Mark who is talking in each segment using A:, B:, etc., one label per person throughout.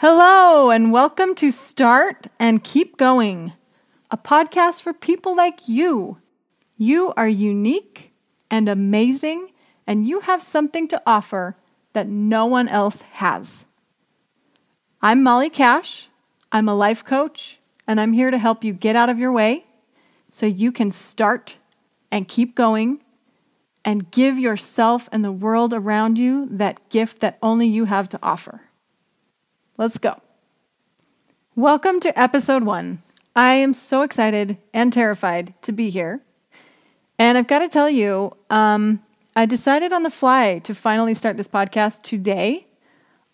A: Hello, and welcome to Start and Keep Going, a podcast for people like you. You are unique and amazing, and you have something to offer that no one else has. I'm Molly Cash. I'm a life coach, and I'm here to help you get out of your way so you can start and keep going and give yourself and the world around you that gift that only you have to offer. Let's go. Welcome to episode one. I am so excited and terrified to be here. And I've got to tell you, um, I decided on the fly to finally start this podcast today.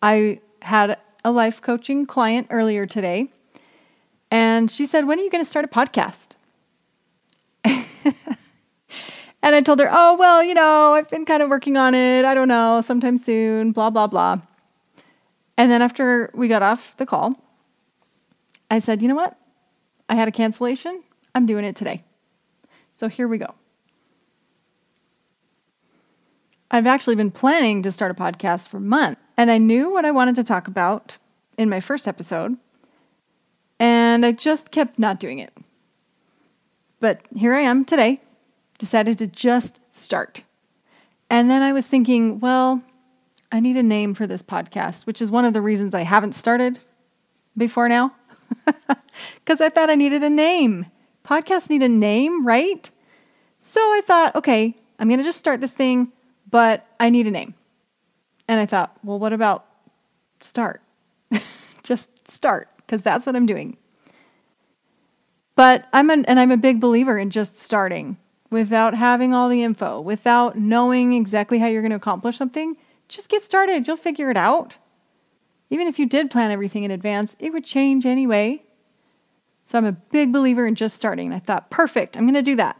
A: I had a life coaching client earlier today, and she said, When are you going to start a podcast? and I told her, Oh, well, you know, I've been kind of working on it. I don't know, sometime soon, blah, blah, blah. And then after we got off the call, I said, you know what? I had a cancellation. I'm doing it today. So here we go. I've actually been planning to start a podcast for months, and I knew what I wanted to talk about in my first episode, and I just kept not doing it. But here I am today, decided to just start. And then I was thinking, well, I need a name for this podcast, which is one of the reasons I haven't started before now. Because I thought I needed a name. Podcasts need a name, right? So I thought, okay, I'm going to just start this thing, but I need a name. And I thought, well, what about start? just start, because that's what I'm doing. But I'm an, and I'm a big believer in just starting without having all the info, without knowing exactly how you're going to accomplish something just get started. You'll figure it out. Even if you did plan everything in advance, it would change anyway. So I'm a big believer in just starting. I thought, perfect, I'm going to do that.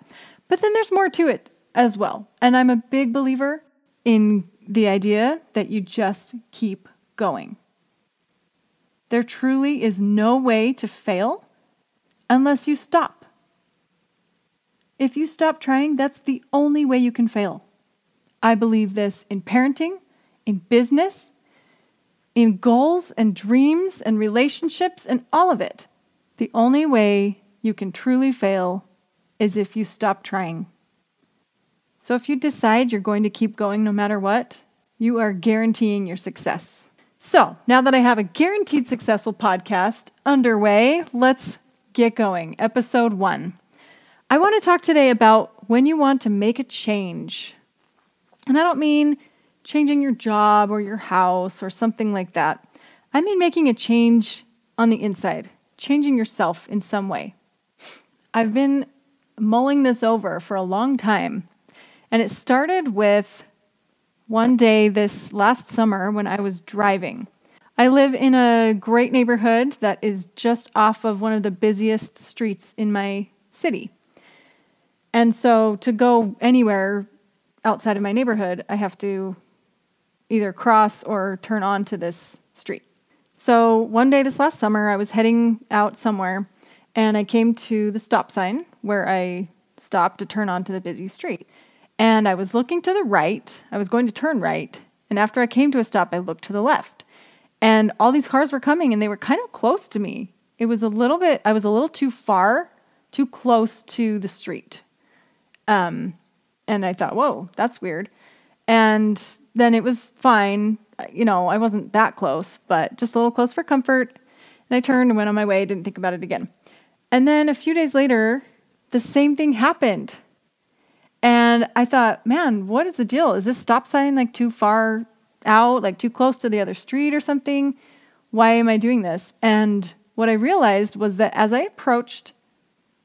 A: But then there's more to it as well. And I'm a big believer in the idea that you just keep going. There truly is no way to fail unless you stop. If you stop trying, that's the only way you can fail. I believe this in parenting, in business, in goals and dreams and relationships and all of it. The only way you can truly fail is if you stop trying. So if you decide you're going to keep going no matter what, you are guaranteeing your success. So now that I have a guaranteed successful podcast underway, let's get going. Episode one. I want to talk today about when you want to make a change. And I don't mean changing your job or your house or something like that. I mean making a change on the inside, changing yourself in some way. I've been mulling this over for a long time, and it started with one day this last summer when I was driving. I live in a great neighborhood that is just off of one of the busiest streets in my city. And so to go anywhere outside of my neighborhood, I have to either cross or turn onto this street. So one day this last summer, I was heading out somewhere and I came to the stop sign where I stopped to turn onto the busy street. And I was looking to the right, I was going to turn right. And after I came to a stop, I looked to the left. And all these cars were coming and they were kind of close to me. It was a little bit, I was a little too far, too close to the street. Um, and I thought, whoa, that's weird. And then it was fine. You know, I wasn't that close, but just a little close for comfort. And I turned and went on my way, didn't think about it again. And then a few days later, the same thing happened. And I thought, man, what is the deal? Is this stop sign like too far out, like too close to the other street or something? Why am I doing this? And what I realized was that as I approached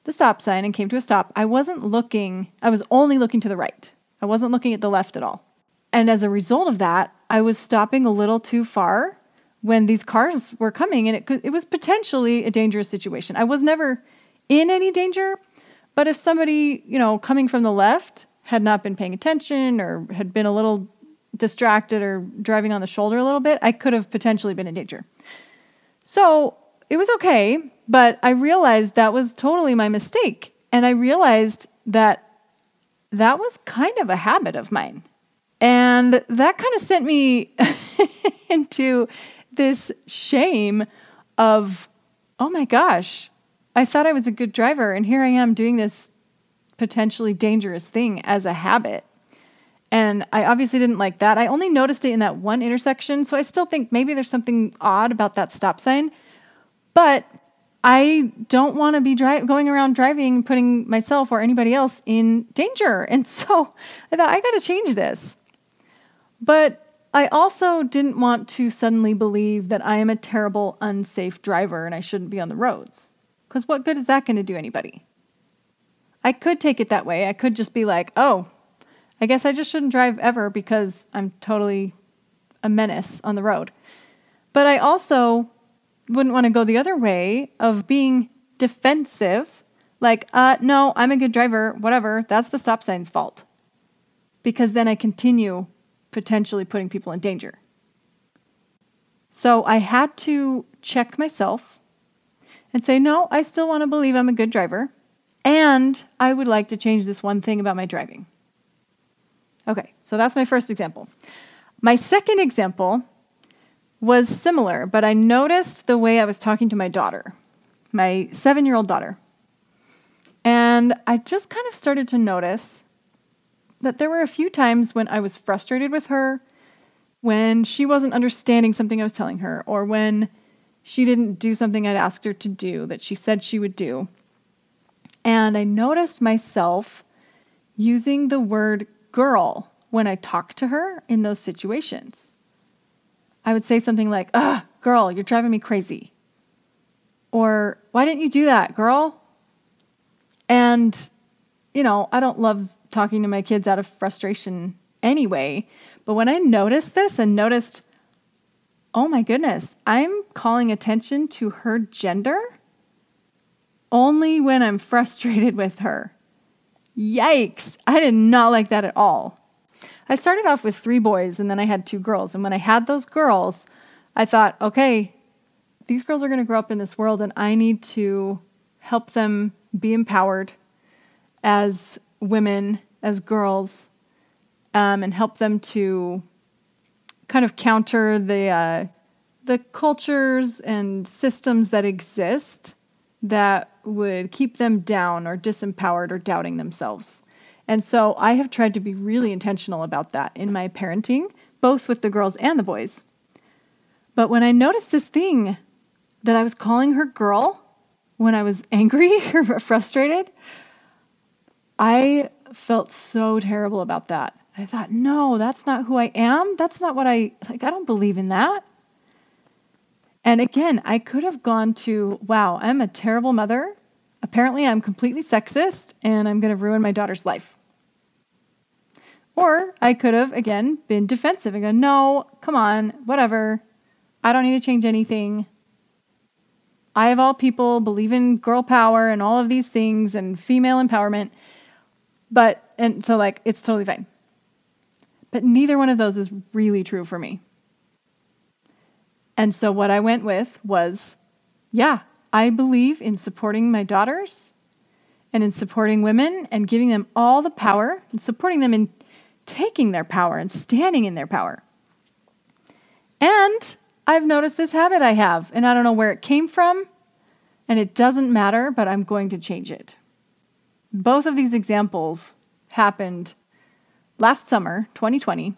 A: the stop sign and came to a stop, I wasn't looking, I was only looking to the right. I wasn't looking at the left at all. And as a result of that, I was stopping a little too far when these cars were coming, and it could, it was potentially a dangerous situation. I was never in any danger, but if somebody, you know, coming from the left had not been paying attention or had been a little distracted or driving on the shoulder a little bit, I could have potentially been in danger. So it was okay, but I realized that was totally my mistake. And I realized that that was kind of a habit of mine. And that kind of sent me into this shame of, oh my gosh, I thought I was a good driver, and here I am doing this potentially dangerous thing as a habit. And I obviously didn't like that. I only noticed it in that one intersection, so I still think maybe there's something odd about that stop sign. But I don't want to be dri- going around driving, putting myself or anybody else in danger. And so I thought, I got to change this. But I also didn't want to suddenly believe that I am a terrible, unsafe driver and I shouldn't be on the roads. Because what good is that going to do anybody? I could take it that way. I could just be like, oh, I guess I just shouldn't drive ever because I'm totally a menace on the road. But I also wouldn't want to go the other way of being defensive, like, uh, no, I'm a good driver, whatever, that's the stop sign's fault. Because then I continue potentially putting people in danger. So I had to check myself and say, no, I still want to believe I'm a good driver. And I would like to change this one thing about my driving. Okay, so that's my first example. My second example was similar, but I noticed the way I was talking to my daughter, my seven year old daughter. And I just kind of started to notice that there were a few times when I was frustrated with her, when she wasn't understanding something I was telling her, or when she didn't do something I'd asked her to do that she said she would do. And I noticed myself using the word girl when I talked to her in those situations. I would say something like, Ugh, girl, you're driving me crazy. Or, why didn't you do that, girl? And, you know, I don't love talking to my kids out of frustration anyway. But when I noticed this and noticed, oh my goodness, I'm calling attention to her gender only when I'm frustrated with her. Yikes, I did not like that at all. I started off with three boys and then I had two girls. And when I had those girls, I thought, okay, these girls are going to grow up in this world and I need to help them be empowered as women, as girls, um, and help them to kind of counter the uh, the cultures and systems that exist that would keep them down or disempowered or doubting themselves. And so I have tried to be really intentional about that in my parenting, both with the girls and the boys. But when I noticed this thing that I was calling her girl when I was angry or frustrated, I felt so terrible about that. I thought, no, that's not who I am. That's not what I like. I don't believe in that. And again, I could have gone to, wow, I'm a terrible mother. Apparently, I'm completely sexist and I'm going to ruin my daughter's life. Or I could have, again, been defensive and go, no, come on, whatever. I don't need to change anything. I, of all people, believe in girl power and all of these things and female empowerment. But, and so, like, it's totally fine. But neither one of those is really true for me. And so, what I went with was yeah, I believe in supporting my daughters and in supporting women and giving them all the power and supporting them in taking their power and standing in their power. And I've noticed this habit I have, and I don't know where it came from, and it doesn't matter, but I'm going to change it. Both of these examples happened last summer, 2020,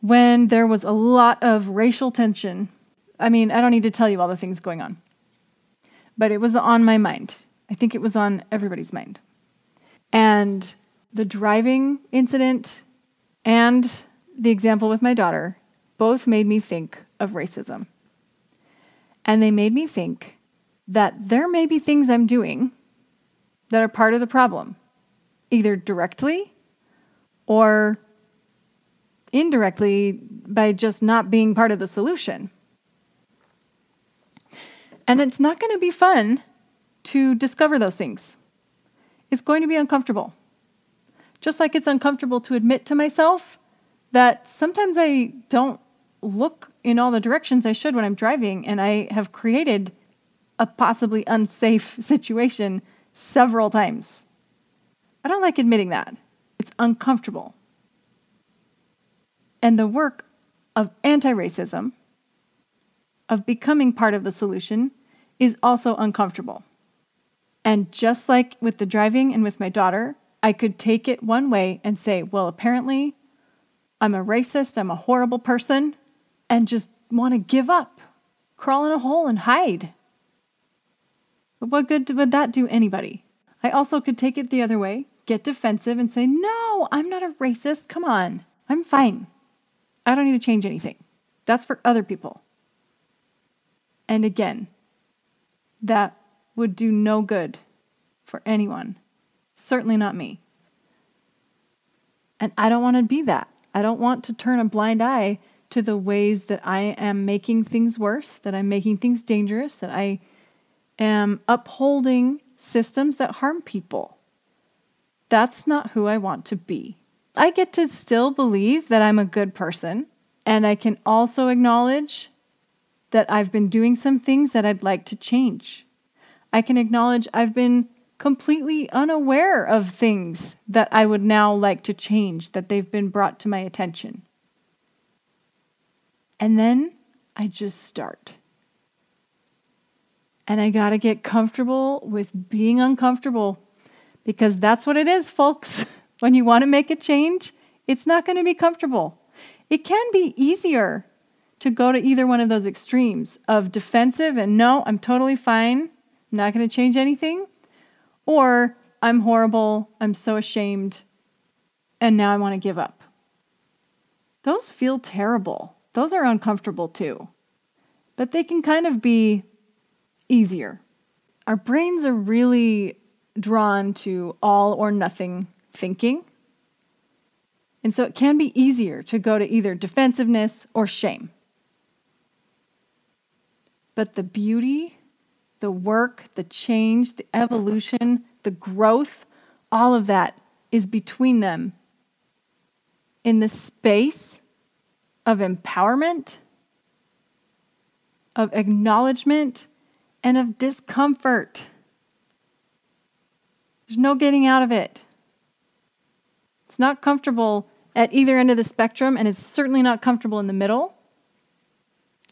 A: when there was a lot of racial tension. I mean, I don't need to tell you all the things going on, but it was on my mind. I think it was on everybody's mind. And the driving incident and the example with my daughter both made me think of racism. And they made me think that there may be things I'm doing that are part of the problem, either directly or indirectly by just not being part of the solution. And it's not going to be fun to discover those things. It's going to be uncomfortable. Just like it's uncomfortable to admit to myself that sometimes I don't look in all the directions I should when I'm driving, and I have created a possibly unsafe situation several times. I don't like admitting that. It's uncomfortable. And the work of anti racism of becoming part of the solution is also uncomfortable. And just like with the driving and with my daughter, I could take it one way and say, well, apparently I'm a racist, I'm a horrible person, and just want to give up, crawl in a hole and hide. But what good would that do anybody? I also could take it the other way, get defensive, and say, no, I'm not a racist. Come on, I'm fine. I don't need to change anything. That's for other people. And again, that would do no good for anyone. Certainly not me. And I don't want to be that. I don't want to turn a blind eye to the ways that I am making things worse, that I'm making things dangerous, that I am upholding systems that harm people. That's not who I want to be. I get to still believe that I'm a good person, and I can also acknowledge that I've been doing some things that I'd like to change. I can acknowledge I've been completely unaware of things that I would now like to change, that they've been brought to my attention. And then I just start. And I got to get comfortable with being uncomfortable because that's what it is, folks. when you want to make a change, it's not going to be comfortable. It can be easier to go to either one of those extremes of defensive and no, I'm totally fine, I'm not going to change anything, or I'm horrible, I'm so ashamed, and now I want to give up. Those feel terrible. Those are uncomfortable too. But they can kind of be easier. Our brains are really drawn to all or nothing thinking. And so it can be easier to go to either defensiveness or shame. But the beauty, the work, the change, the evolution, the growth, all of that is between them in the space of empowerment, of acknowledgement, and of discomfort. There's no getting out of it. It's not comfortable at either end of the spectrum, and it's certainly not comfortable in the middle.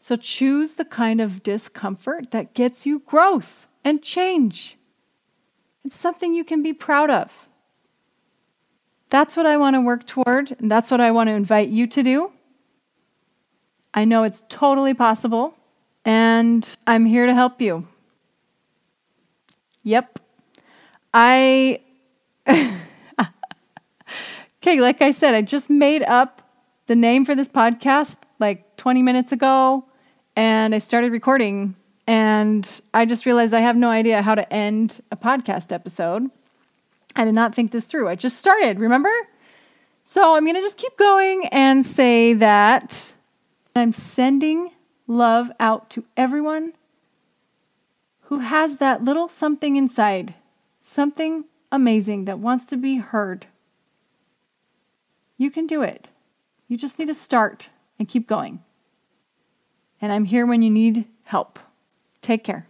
A: So choose the kind of discomfort that gets you growth and change. It's something you can be proud of. That's what I want to work toward, and that's what I want to invite you to do. I know it's totally possible, and I'm here to help you. Yep. I. okay, like I said, I just made up the name for this podcast like 20 minutes ago and I started recording and I just realized I have no idea how to end a podcast episode. I did not think this through. I just started, remember? So I'm going to just keep going and say that I'm sending love out to everyone who has that little something inside, something amazing that wants to be heard. You can do it. You just need to start and keep going and I'm here when you need help. Take care.